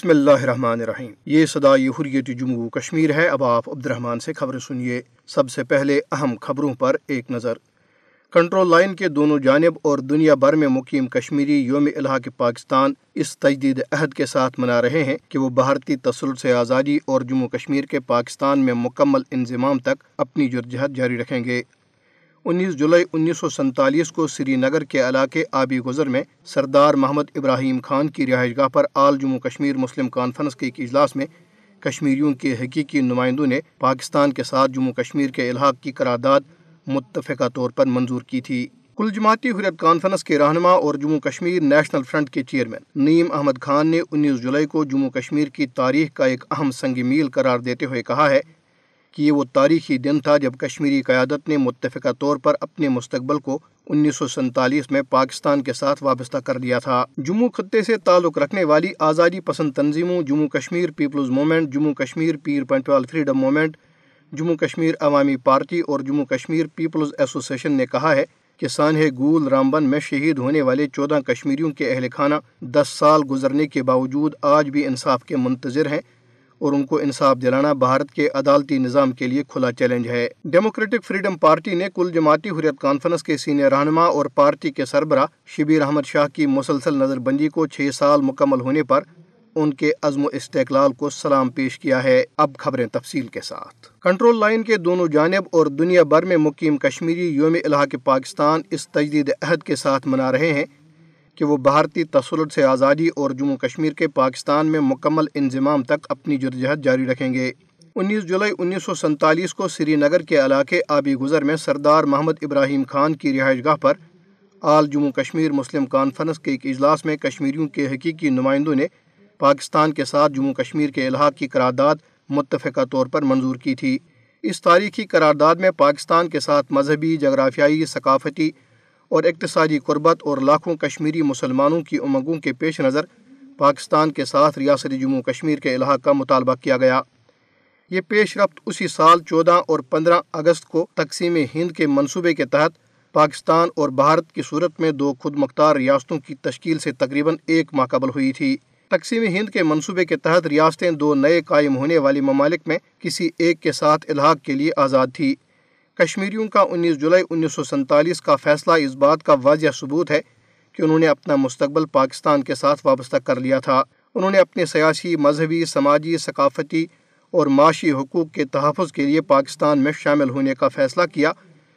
بسم اللہ الرحمن الرحیم۔ یہ صدائی حریت جموں کشمیر ہے۔ اب آپ عبد الرحمن سے خبریں سنیے۔ سب سے پہلے اہم خبروں پر ایک نظر۔ کنٹرول لائن کے دونوں جانب اور دنیا بھر میں مقیم کشمیری یوم الحاق پاکستان اس تجدید عہد کے ساتھ منا رہے ہیں کہ وہ بھارتی تسلط سے آزادی اور جموں کشمیر کے پاکستان میں مکمل انضمام تک اپنی جدوجہد جاری رکھیں گے۔ انیس جولائی انیس سو سینتالیس کو سری نگر کے علاقے آبی گزر میں سردار محمد ابراہیم خان کی رہائش گاہ پر آل جموں کشمیر مسلم کانفرنس کے ایک اجلاس میں کشمیریوں کے حقیقی نمائندوں نے پاکستان کے ساتھ جموں کشمیر کے الحاق کی قرارداد متفقہ طور پر منظور کی تھی۔ کل جماعتی حریت کانفرنس کے رہنما اور جموں کشمیر نیشنل فرنٹ کے چیئرمین نیم احمد خان نے انیس جولائی کو جموں کشمیر کی تاریخ کا ایک اہم سنگ میل قرار دیتے ہوئے کہا ہے کہ یہ وہ تاریخی دن تھا جب کشمیری قیادت نے متفقہ طور پر اپنے مستقبل کو انیس سو سینتالیس میں پاکستان کے ساتھ وابستہ کر دیا تھا۔ جموں خطے سے تعلق رکھنے والی آزادی پسند تنظیموں، Jammu Kashmir people's movement Jammu Kashmir Pir Panjal freedom movement Jammu Kashmir Awami party اور جموں کشمیر پیپلز ایسوسیشن نے کہا ہے کہ سانحہ گول رامبن میں شہید ہونے والے چودہ کشمیریوں کے اہل خانہ دس سال گزرنے کے باوجود آج بھی انصاف کے منتظر ہیں۔ اور ان کو انصاف دلانا بھارت کے عدالتی نظام کے لیے کھلا چیلنج ہے۔ ڈیموکریٹک فریڈم پارٹی نے کل جماعتی حریت کانفرنس کے سینئر رہنما اور پارٹی کے سربراہ شبیر احمد شاہ کی مسلسل نظر بندی کو چھ سال مکمل ہونے پر ان کے عزم و استقلال کو سلام پیش کیا ہے۔ اب خبریں تفصیل کے ساتھ۔ کنٹرول لائن کے دونوں جانب اور دنیا بھر میں مقیم کشمیری یوم الحاق پاکستان اس تجدید عہد کے ساتھ منا رہے ہیں۔ کہ وہ بھارتی تسلط سے آزادی اور جموں کشمیر کے پاکستان میں مکمل انضمام تک اپنی جدوجہد جاری رکھیں گے۔ انیس جولائی انیس سو سینتالیس کو سری نگر کے علاقے آبی گزر میں سردار محمد ابراہیم خان کی رہائش گاہ پر آل جموں کشمیر مسلم کانفرنس کے ایک اجلاس میں کشمیریوں کے حقیقی نمائندوں نے پاکستان کے ساتھ جموں کشمیر کے الحاق کی قرارداد متفقہ طور پر منظور کی تھی۔ اس تاریخی قرارداد میں پاکستان کے ساتھ مذہبی، جغرافیائی، ثقافتی اور اقتصادی قربت اور لاکھوں کشمیری مسلمانوں کی امنگوں کے پیش نظر پاکستان کے ساتھ ریاست جموں کشمیر کے الحاق کا مطالبہ کیا گیا۔ یہ پیش رفت اسی سال چودہ اور پندرہ اگست کو تقسیم ہند کے منصوبے کے تحت پاکستان اور بھارت کی صورت میں دو خود مختار ریاستوں کی تشکیل سے تقریباً ایک ماہ قبل ہوئی تھی۔ تقسیم ہند کے منصوبے کے تحت ریاستیں دو نئے قائم ہونے والی ممالک میں کسی ایک کے ساتھ الحاق کے لیے آزاد تھی۔ کشمیریوں کا انیس جولائی انیس سو سینتالیس کا فیصلہ اس بات کا واضح ثبوت ہے کہ انہوں نے اپنا مستقبل پاکستان کے ساتھ وابستہ کر لیا تھا۔ انہوں نے اپنے سیاسی، مذہبی، سماجی، ثقافتی اور معاشی حقوق کے تحفظ کے لیے پاکستان میں شامل ہونے کا فیصلہ کیا،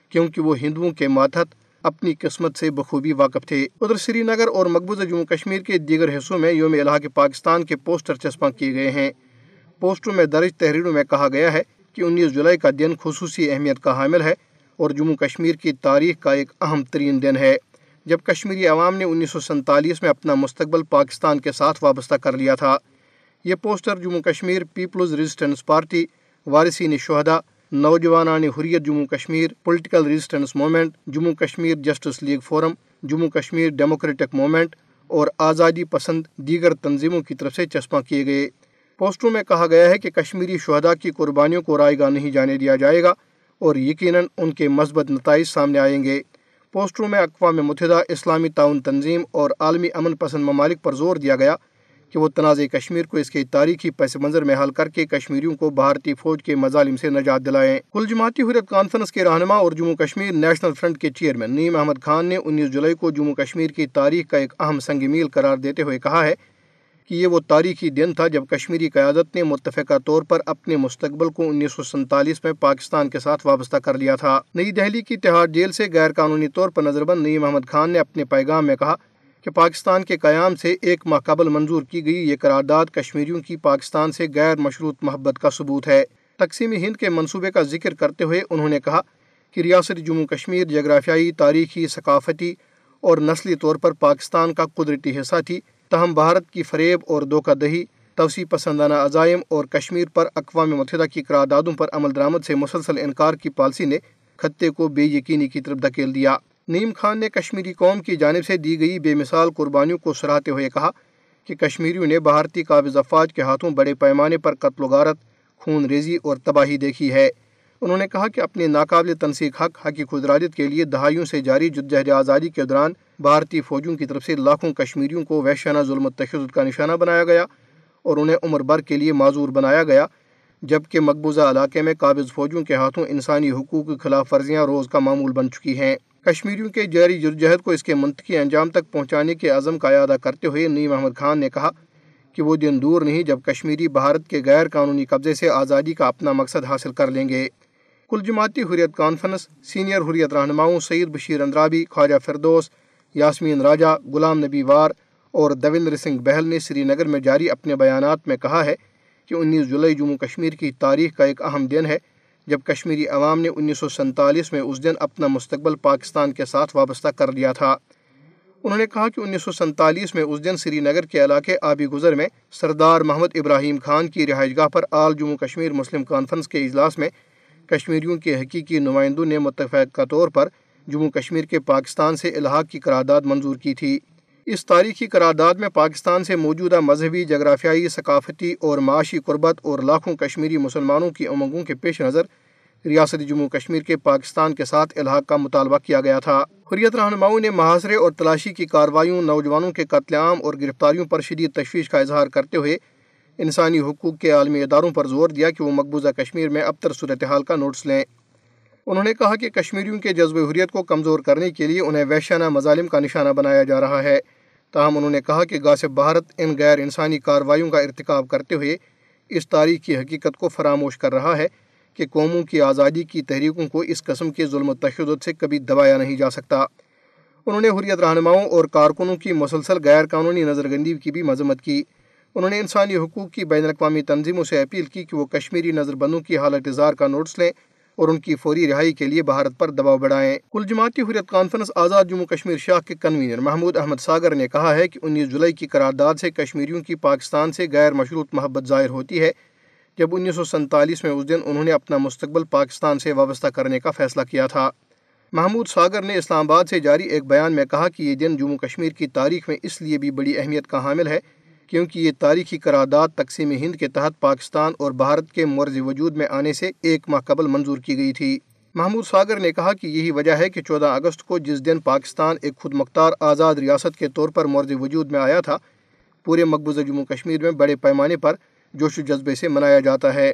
کیونکہ وہ ہندوؤں کے ماتحت اپنی قسمت سے بخوبی واقف تھے۔ ادھر سری نگر اور مقبوضہ جموں کشمیر کے دیگر حصوں میں یوم الحاق پاکستان کے پوسٹر چسپاں کیے گئے ہیں۔ پوسٹروں میں درج تحریروں میں کہا گیا ہے کہ انیس جولائی کا دن خصوصی اہمیت کا حامل ہے اور جموں کشمیر کی تاریخ کا ایک اہم ترین دن ہے۔ جب کشمیری عوام نے انیس سو سینتالیس میں اپنا مستقبل پاکستان کے ساتھ وابستہ کر لیا تھا، یہ poster Jammu Kashmir people's resistance party, وارثین شہدا نوجوانان Hurriyat Jammu Kashmir, political resistance movement, Jammu Kashmir justice league forum, Jammu Kashmir democratic movement اور آزادی پسند دیگر تنظیموں کی طرف سے چسپاں کیے گئے۔ پوسٹروں میں کہا گیا ہے کہ کشمیری شہدا کی قربانیوں کو رائے گاہ نہیں جانے دیا جائے گا اور یقیناً ان کے مثبت نتائج سامنے آئیں گے۔ پوسٹروں میں اقوام متحدہ، اسلامی تعاون تنظیم اور عالمی امن پسند ممالک پر زور دیا گیا کہ وہ تنازع کشمیر کو اس کے تاریخی پس منظر میں حل کر کے کشمیریوں کو بھارتی فوج کے مظالم سے نجات دلائیں۔ کل جماعتی حریت کانفرنس کے رہنما اور جموں کشمیر نیشنل فرنٹ کے چیئرمین نیم احمد خان نے انیس جولائی کو جموں کشمیر کی تاریخ کا ایک اہم سنگ میل قرار دیتے ہوئے کہا ہے کہ یہ وہ تاریخی دن تھا جب کشمیری قیادت نے متفقہ طور پر اپنے مستقبل کو انیس سو سینتالیس میں پاکستان کے ساتھ وابستہ کر لیا تھا۔ نئی دہلی کی تہاڑ جیل سے غیر قانونی طور پر نظر بند نئی محمد خان نے اپنے پیغام میں کہا کہ پاکستان کے قیام سے ایک ماہ قبل منظور کی گئی یہ قرارداد کشمیریوں کی پاکستان سے غیر مشروط محبت کا ثبوت ہے۔ تقسیم ہند کے منصوبے کا ذکر کرتے ہوئے انہوں نے کہا کہ ریاست جموں کشمیر جغرافیائی، تاریخی، ثقافتی اور نسلی طور پر پاکستان کا قدرتی حصہ تھی۔ تاہم بھارت کی فریب اور دھوکہ دہی، توسیع پسندانہ عزائم اور کشمیر پر اقوام متحدہ کی قراردادوں پر عمل درآمد سے مسلسل انکار کی پالیسی نے خطے کو بے یقینی کی طرف دھکیل دیا۔ نیم خان نے کشمیری قوم کی جانب سے دی گئی بے مثال قربانیوں کو سراہتے ہوئے کہا کہ کشمیریوں نے بھارتی قابض افواج کے ہاتھوں بڑے پیمانے پر قتل و غارت، خون ریزی اور تباہی دیکھی ہے۔ انہوں نے کہا کہ اپنے ناقابل تنسیق حق حقی خدراجت کے لیے دہائیوں سے جاری جدجہد آزادی کے دوران بھارتی فوجوں کی طرف سے لاکھوں کشمیریوں کو وحشانہ ظلم و تشدد کا نشانہ بنایا گیا اور انہیں عمر بھر کے لیے معذور بنایا گیا، جبکہ مقبوضہ علاقے میں قابض فوجوں کے ہاتھوں انسانی حقوق کی خلاف ورزیاں روز کا معمول بن چکی ہیں۔ کشمیریوں کے جاری جدجہد کو اس کے منطقی انجام تک پہنچانے کے عزم کا اعادہ کرتے ہوئے نیم احمد خان نے کہا کہ وہ دن دور نہیں جب کشمیری بھارت کے غیر قانونی قبضے سے آزادی کا اپنا مقصد حاصل کر لیں گے۔ کل جماعتی حریت کانفرنس، سینئر حریت رہنماؤں، سعید بشیر اندرابی، خواجہ فردوس یاسمین راجہ، غلام نبی وار اور دویندر سنگھ بہل نے سری نگر میں جاری اپنے بیانات میں کہا ہے کہ انیس جولائی جموں کشمیر کی تاریخ کا ایک اہم دن ہے، جب کشمیری عوام نے انیس سو سنتالیس میں اس دن اپنا مستقبل پاکستان کے ساتھ وابستہ کر لیا تھا۔ انہوں نے کہا کہ انیس سو سنتالیس میں اس دن سری نگر کے علاقے آبی گزر میں سردار محمد ابراہیم خان کی رہائش گاہ پر آل جموں کشمیر مسلم کانفرنس کے اجلاس میں کشمیریوں کے حقیقی نمائندوں نے متفقہ طور پر جموں کشمیر کے پاکستان سے الحاق کی قرارداد منظور کی تھی۔ اس تاریخی قرارداد میں پاکستان سے موجودہ مذہبی، جغرافیائی، ثقافتی اور معاشی قربت اور لاکھوں کشمیری مسلمانوں کی امنگوں کے پیش نظر ریاست جموں کشمیر کے پاکستان کے ساتھ الحاق کا مطالبہ کیا گیا تھا۔ حریت رہنماؤں نے محاصرے اور تلاشی کی کارروائیوں نوجوانوں کے قتل عام اور گرفتاریوں پر شدید تشویش کا اظہار کرتے ہوئے انسانی حقوق کے عالمی اداروں پر زور دیا کہ وہ مقبوضہ کشمیر میں ابتر صورتحال کا نوٹس لیں۔ انہوں نے کہا کہ کشمیریوں کے جذب حریت کو کمزور کرنے کے لیے انہیں وحشانہ مظالم کا نشانہ بنایا جا رہا ہے۔ تاہم، انہوں نے کہا کہ غاصب بھارت ان غیر انسانی کارروائیوں کا ارتکاب کرتے ہوئے اس تاریخ کی حقیقت کو فراموش کر رہا ہے کہ قوموں کی آزادی کی تحریکوں کو اس قسم کے ظلم و تشدد سے کبھی دبایا نہیں جا سکتا۔ انہوں نے حریت رہنماؤں اور کارکنوں کی مسلسل غیر قانونی نظر گندی کی بھی مذمت کی۔ انہوں نے انسانی حقوق کی بین الاقوامی تنظیموں سے اپیل کی کہ وہ کشمیری نظر بندوں کی حالت اظہار کا نوٹس لیں۔ اور ان کی فوری رہائی کے لیے بھارت پر دباؤ بڑھائیں۔ کل جماعتی حریت کانفرنس آزاد جموں کشمیر شاہ کے کنوینر محمود احمد ساگر نے کہا ہے کہ انیس جولائی کی قرارداد سے کشمیریوں کی پاکستان سے غیر مشروط محبت ظاہر ہوتی ہے، جب انیس سو سنتالیس میں اس دن انہوں نے اپنا مستقبل پاکستان سے وابستہ کرنے کا فیصلہ کیا تھا۔ محمود ساگر نے اسلام آباد سے جاری ایک بیان میں کہا کہ یہ دن جموں کشمیر کی تاریخ میں اس لیے بھی بڑی اہمیت کا حامل ہے کیونکہ یہ تاریخی قرارداد تقسیم ہند کے تحت پاکستان اور بھارت کے مرض وجود میں آنے سے ایک ماہ قبل منظور کی گئی تھی۔ محمود ساگر نے کہا کہ یہی وجہ ہے کہ چودہ اگست کو جس دن پاکستان ایک خود مختار آزاد ریاست کے طور پر مرض وجود میں آیا تھا، پورے مقبوضہ جموں کشمیر میں بڑے پیمانے پر جوش و جذبے سے منایا جاتا ہے۔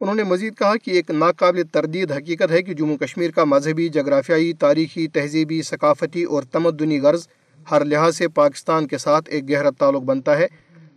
انہوں نے مزید کہا کہ ایک ناقابل تردید حقیقت ہے کہ جموں کشمیر کا مذہبی، جغرافیائی، تاریخی، تہذیبی، ثقافتی اور تمدنی غرض ہر لحاظ سے پاکستان کے ساتھ ایک گہرا تعلق بنتا ہے۔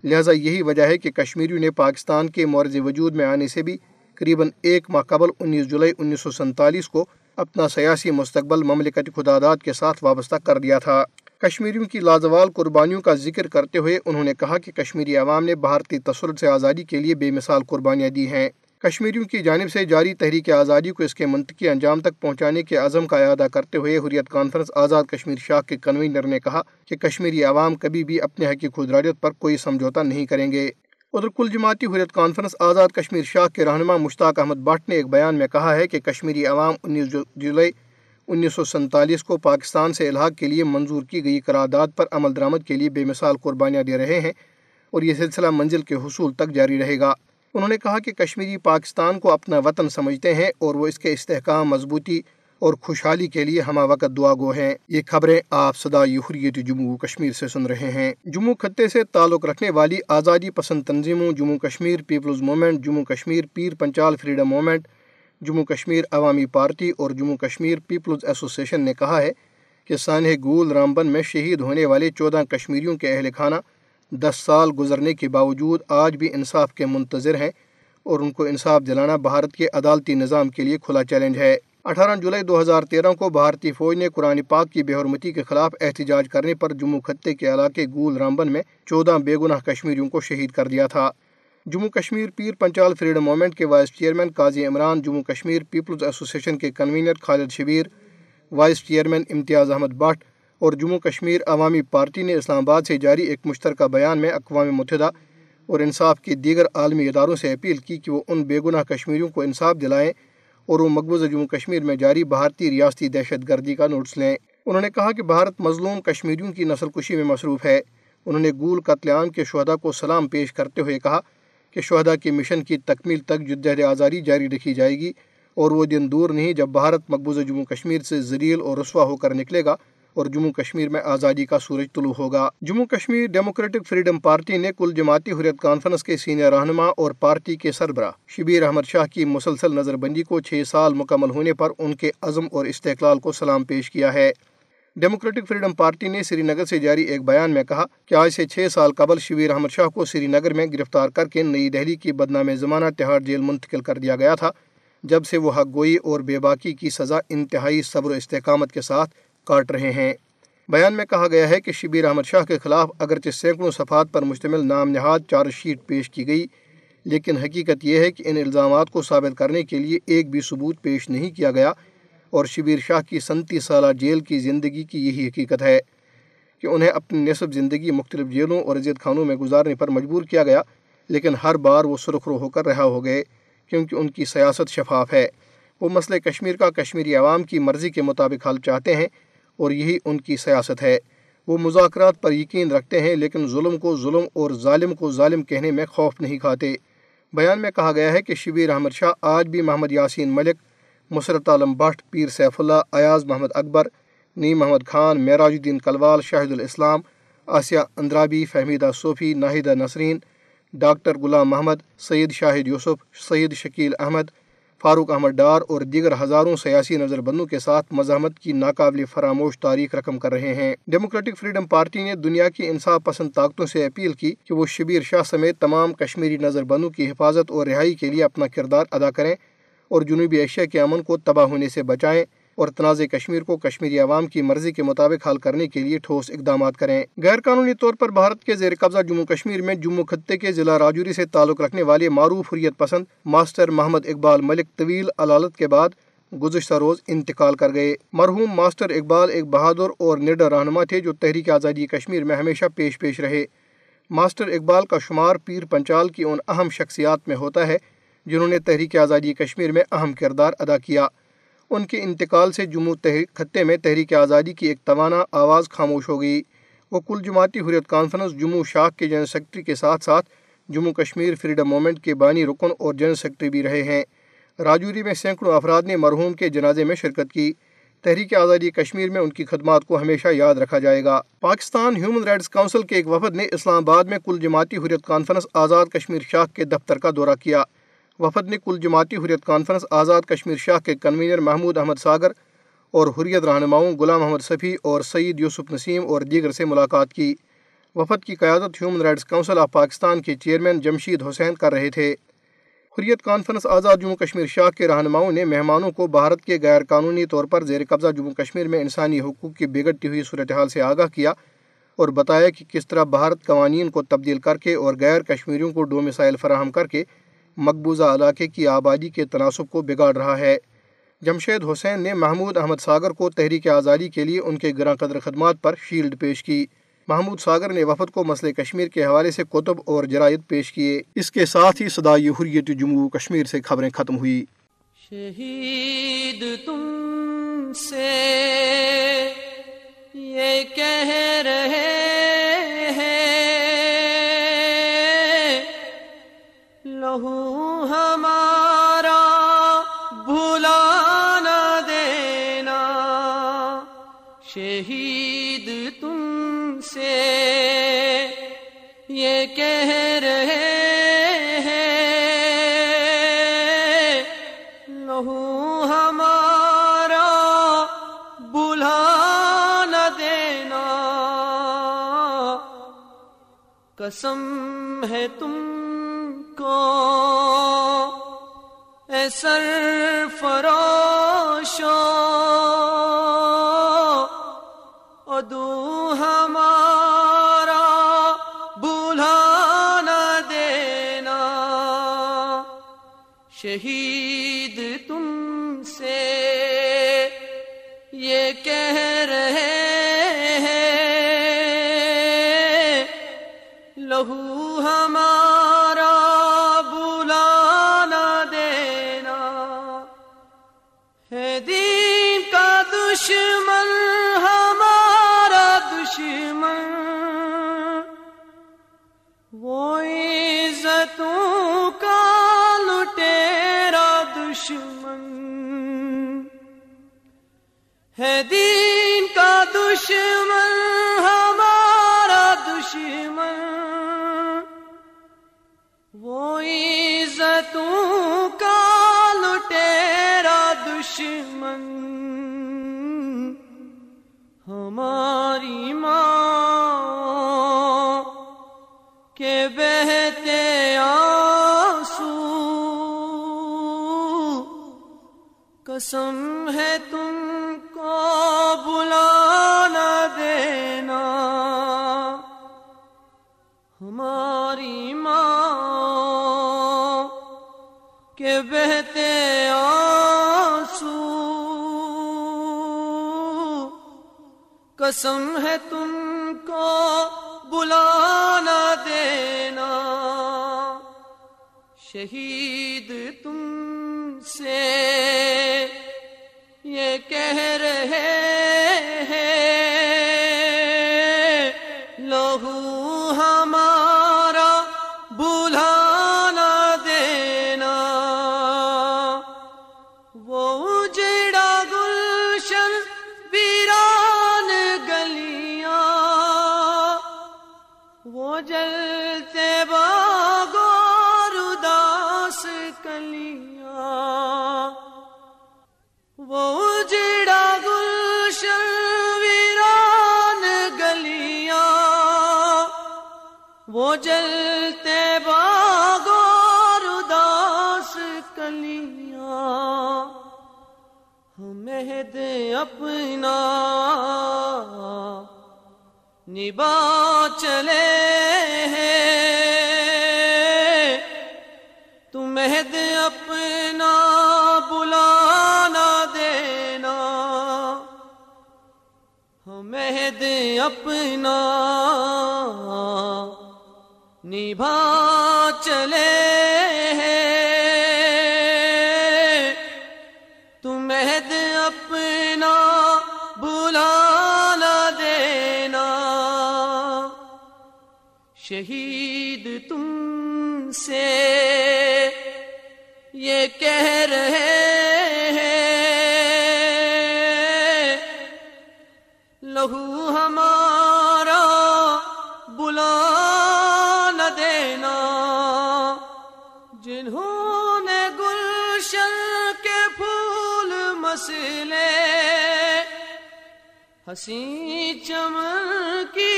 لہٰذا یہی وجہ ہے کہ کشمیریوں نے پاکستان کے مورز وجود میں آنے سے بھی قریباً ایک ماہ قبل انیس جولائی انیس سو سنتالیس کو اپنا سیاسی مستقبل مملکت خدادات کے ساتھ وابستہ کر دیا تھا۔ کشمیریوں کی لازوال قربانیوں کا ذکر کرتے ہوئے انہوں نے کہا کہ کشمیری عوام نے بھارتی تسلط سے آزادی کے لیے بے مثال قربانیاں دی ہیں۔ کشمیریوں کی جانب سے جاری تحریک آزادی کو اس کے منطقی انجام تک پہنچانے کے عزم کا اعادہ کرتے ہوئے حریت کانفرنس آزاد کشمیر شاہ کے کنوینر نے کہا کہ کشمیری عوام کبھی بھی اپنے حقی خدراجت پر کوئی سمجھوتا نہیں کریں گے۔ ادھر کل جماعتی حریت کانفرنس آزاد کشمیر شاہ کے رہنما مشتاق احمد بٹ نے ایک بیان میں کہا ہے کہ کشمیری عوام انیس جولائی انیس سو سنتالیس کو پاکستان سے الحاق کے لیے منظور کی گئی قرارداد پر عمل درآمد کے لیے بے مثال قربانیاں دے رہے ہیں اور یہ سلسلہ منزل کے حصول تک جاری رہے گا۔ انہوں نے کہا کہ کشمیری پاکستان کو اپنا وطن سمجھتے ہیں اور وہ اس کے استحکام، مضبوطی اور خوشحالی کے لیے ہمہ وقت دعا گو ہیں۔ یہ خبریں آپ صدا حریت جموں کشمیر سے سن رہے ہیں۔ جموں خطے سے تعلق رکھنے والی آزادی پسند تنظیموں، Jammu Kashmir people's movement, Jammu Kashmir Pir Panjal freedom movement, Jammu Kashmir Awami party اور جموں کشمیر پیپلز ایسوسیشن نے کہا ہے کہ سانح گول رامبن میں شہید ہونے والے چودہ کشمیریوں کے اہل خانہ دس سال گزرنے کے باوجود آج بھی انصاف کے منتظر ہیں اور ان کو انصاف دلانا بھارت کے عدالتی نظام کے لیے کھلا چیلنج ہے۔ اٹھارہ جولائی دو ہزار تیرہ کو بھارتی فوج نے قرآن پاک کی بے حرمتی کے خلاف احتجاج کرنے پر جموں خطے کے علاقے گول رامبن میں چودہ بے گناہ کشمیریوں کو شہید کر دیا تھا۔ جموں کشمیر پیر پنچال فریڈم موومنٹ کے vice chairman Qazi Imran, Jammu Kashmir people's association کے convener Khalid Shabbir, vice chairman Imtiaz Ahmad Bhat اور جموں کشمیر عوامی پارٹی نے اسلام آباد سے جاری ایک مشترکہ بیان میں اقوام متحدہ اور انصاف کے دیگر عالمی اداروں سے اپیل کی کہ وہ ان بے گناہ کشمیریوں کو انصاف دلائیں اور وہ مقبوضہ جموں کشمیر میں جاری بھارتی ریاستی دہشت گردی کا نوٹس لیں۔ انہوں نے کہا کہ بھارت مظلوم کشمیریوں کی نسل کشی میں مصروف ہے۔ انہوں نے گول قتل عام کے شہدا کو سلام پیش کرتے ہوئے کہا کہ شہدا کے مشن کی تکمیل تک جدید آزادی جاری رکھی جائے گی اور وہ دن دور نہیں جب بھارت مقبوضہ جموں کشمیر سے زریل اور رسوا ہو کر نکلے گا۔ اور جموں کشمیر میں آزادی کا سورج طلوع ہوگا۔ Jammu Kashmir democratic freedom party نے کل جماعتی حریت کانفرنس کے سینئر رہنما اور پارٹی کے سربراہ شبیر احمد شاہ کی مسلسل نظر بندی کو چھ سال مکمل ہونے پر ان کے عزم اور استقلال کو سلام پیش کیا ہے۔ ڈیموکریٹک فریڈم پارٹی نے سری نگر سے جاری ایک بیان میں کہا کہ آج سے چھ سال قبل شبیر احمد شاہ کو سری نگر میں گرفتار کر کے نئی دہلی کی بدنام زمانہ تہاڑ جیل منتقل کر دیا گیا تھا، جب سے وہ حق گوئی اور بے باکی کی سزا انتہائی صبر و استحکامت کے ساتھ کاٹ رہے ہیں۔ بیان میں کہا گیا ہے کہ شبیر احمد شاہ کے خلاف اگرچہ سینکڑوں صفحات پر مشتمل نام نہاد چارج شیٹ پیش کی گئی، لیکن حقیقت یہ ہے کہ ان الزامات کو ثابت کرنے کے لیے ایک بھی ثبوت پیش نہیں کیا گیا اور شبیر شاہ کی سنتیس سالہ جیل کی زندگی کی یہی حقیقت ہے کہ انہیں اپنی نصب زندگی مختلف جیلوں اور عزت خانوں میں گزارنے پر مجبور کیا گیا، لیکن ہر بار وہ سرخرو ہو کر رہا ہو گئے کیونکہ ان کی سیاست شفاف ہے۔ وہ مسئلہ کشمیر کا کشمیری عوام کی مرضی کے مطابق حل چاہتے ہیں اور یہی ان کی سیاست ہے۔ وہ مذاکرات پر یقین رکھتے ہیں، لیکن ظلم کو ظلم اور ظالم کو ظالم کہنے میں خوف نہیں کھاتے۔ بیان میں کہا گیا ہے کہ شبیر احمد شاہ، آج بھی محمد یاسین ملک مسرت عالم بٹ، پیر سیف اللہ، ایاز محمد اکبر، نیم محمد خان، معراج الدین کلوال، شاہد الاسلام، آسیہ اندرابی، فہمیدہ صوفی ناہدہ نسرین، ڈاکٹر غلام محمد، سید شاہد یوسف، سید شکیل احمد فاروق احمد ڈار اور دیگر ہزاروں سیاسی نظر بندوں کے ساتھ مزاحمت کی ناقابل فراموش تاریخ رقم کر رہے ہیں۔ ڈیموکریٹک فریڈم پارٹی نے دنیا کی انصاف پسند طاقتوں سے اپیل کی کہ وہ شبیر شاہ سمیت تمام کشمیری نظر بندوں کی حفاظت اور رہائی کے لیے اپنا کردار ادا کریں اور جنوبی ایشیا کے امن کو تباہ ہونے سے بچائیں۔ اور تنازع کشمیر کو کشمیری عوام کی مرضی کے مطابق حل کرنے کے لیے ٹھوس اقدامات کریں۔ غیر قانونی طور پر بھارت کے زیر قبضہ جموں کشمیر میں جموں خطے کے ضلع راجوری سے تعلق رکھنے والے معروف حریت پسند ماسٹر محمد اقبال ملک طویل علالت کے بعد گزشتہ روز انتقال کر گئے۔ مرحوم ماسٹر اقبال ایک بہادر اور نڈر رہنما تھے جو تحریک آزادی کشمیر میں ہمیشہ پیش پیش رہے۔ ماسٹر اقبال کا شمار پیر پنچال کی ان اہم شخصیات میں ہوتا ہے، جنہوں نے تحریک آزادی کشمیر میں اہم کردار ادا کیا۔ ان کے انتقال سے جموں خطے میں تحریک آزادی کی ایک توانا آواز خاموش ہو گئی۔ وہ کل جماعتی حریت کانفرنس جموں شاخ کے جنرل سیکرٹری کے ساتھ ساتھ جموں کشمیر فریڈم مومنٹ کے بانی رکن اور جنرل سیکرٹری بھی رہے ہیں۔ راجوری میں سینکڑوں افراد نے مرحوم کے جنازے میں شرکت کی۔ تحریک آزادی کشمیر میں ان کی خدمات کو ہمیشہ یاد رکھا جائے گا۔ پاکستان ہیومن رائٹس کونسل کے ایک وفد نے اسلام آباد میں کل جماعتی حریت کانفرنس آزاد کشمیر شاخ کے دفتر کا دورہ کیا۔ وفد نے کل جماعتی حریت کانفرنس آزاد کشمیر شاہ کے کنوینر محمود احمد ساگر اور حریت رہنماؤں غلام محمد صفی اور سعید یوسف نسیم اور دیگر سے ملاقات کی۔ وفد کی قیادت human rights council of Pakistan کے چیئرمین جمشید حسین کر رہے تھے۔ حریت کانفرنس آزاد جموں کشمیر شاہ کے رہنماؤں نے مہمانوں کو بھارت کے غیر قانونی طور پر زیر قبضہ جموں کشمیر میں انسانی حقوق کی بگڑتی ہوئی صورتحال سے آگاہ کیا اور بتایا کہ کس طرح بھارت قوانین کو تبدیل کر کے اور غیر کشمیریوں کو ڈومسائل فراہم کر کے مقبوضہ علاقے کی آبادی کے تناسب کو بگاڑ رہا ہے۔ جمشید حسین نے محمود احمد ساگر کو تحریک آزادی کے لیے ان کے گراں قدر خدمات پر شیلڈ پیش کی۔ محمود ساگر نے وفد کو مسئلہ کشمیر کے حوالے سے کتب اور جرائد پیش کیے۔ اس کے ساتھ ہی صدائی حریت جموں کشمیر سے خبریں ختم ہوئی۔ شہید تم سے یہ کہہ رہے قسم ہے تم کو اے سر فروشوں دین کا دشمن دشمن ہماری ماں کے بہتے آنسو قسم ہے تم قسم ہے تم کو بلانا دینا۔ شہید تم سے یہ کہہ وہ جلتے باغور اداس کلیاں۔ ہمیں مہد اپنا نبا چلے ہیں۔ تو مہد اپنا بلانا دینا۔ ہمیں مہد اپنا نبھا چلے ہیں۔ تو مہد اپنا بلانا دینا۔ شہید تم سے یہ کہہ رہے ہنسی چمن کی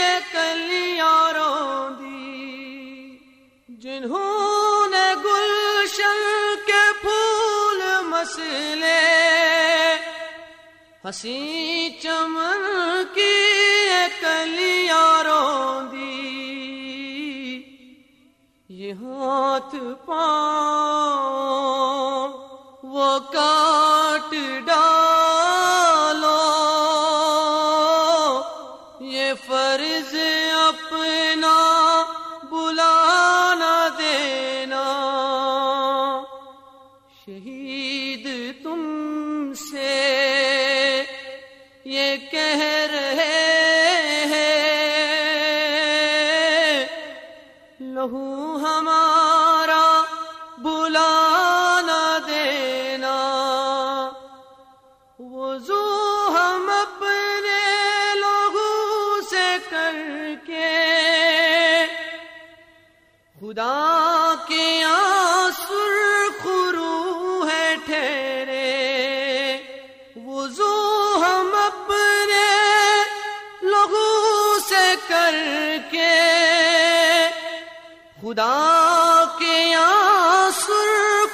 یہ کلیاں رو دی۔ جنہوں نے گلشن کے پھول مسلے۔ ہنسی چمن کی یہ کلیاں رو دی۔ یہ ہاتھ پاؤں وہ کاٹ ڈالو شہید تم سے یہ کہہ رہے کے خدا کے آسر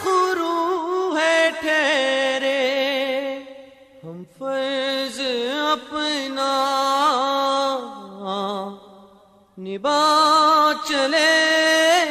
خرو ہے ٹھہرے۔ ہم فرض اپنا نبا چلے۔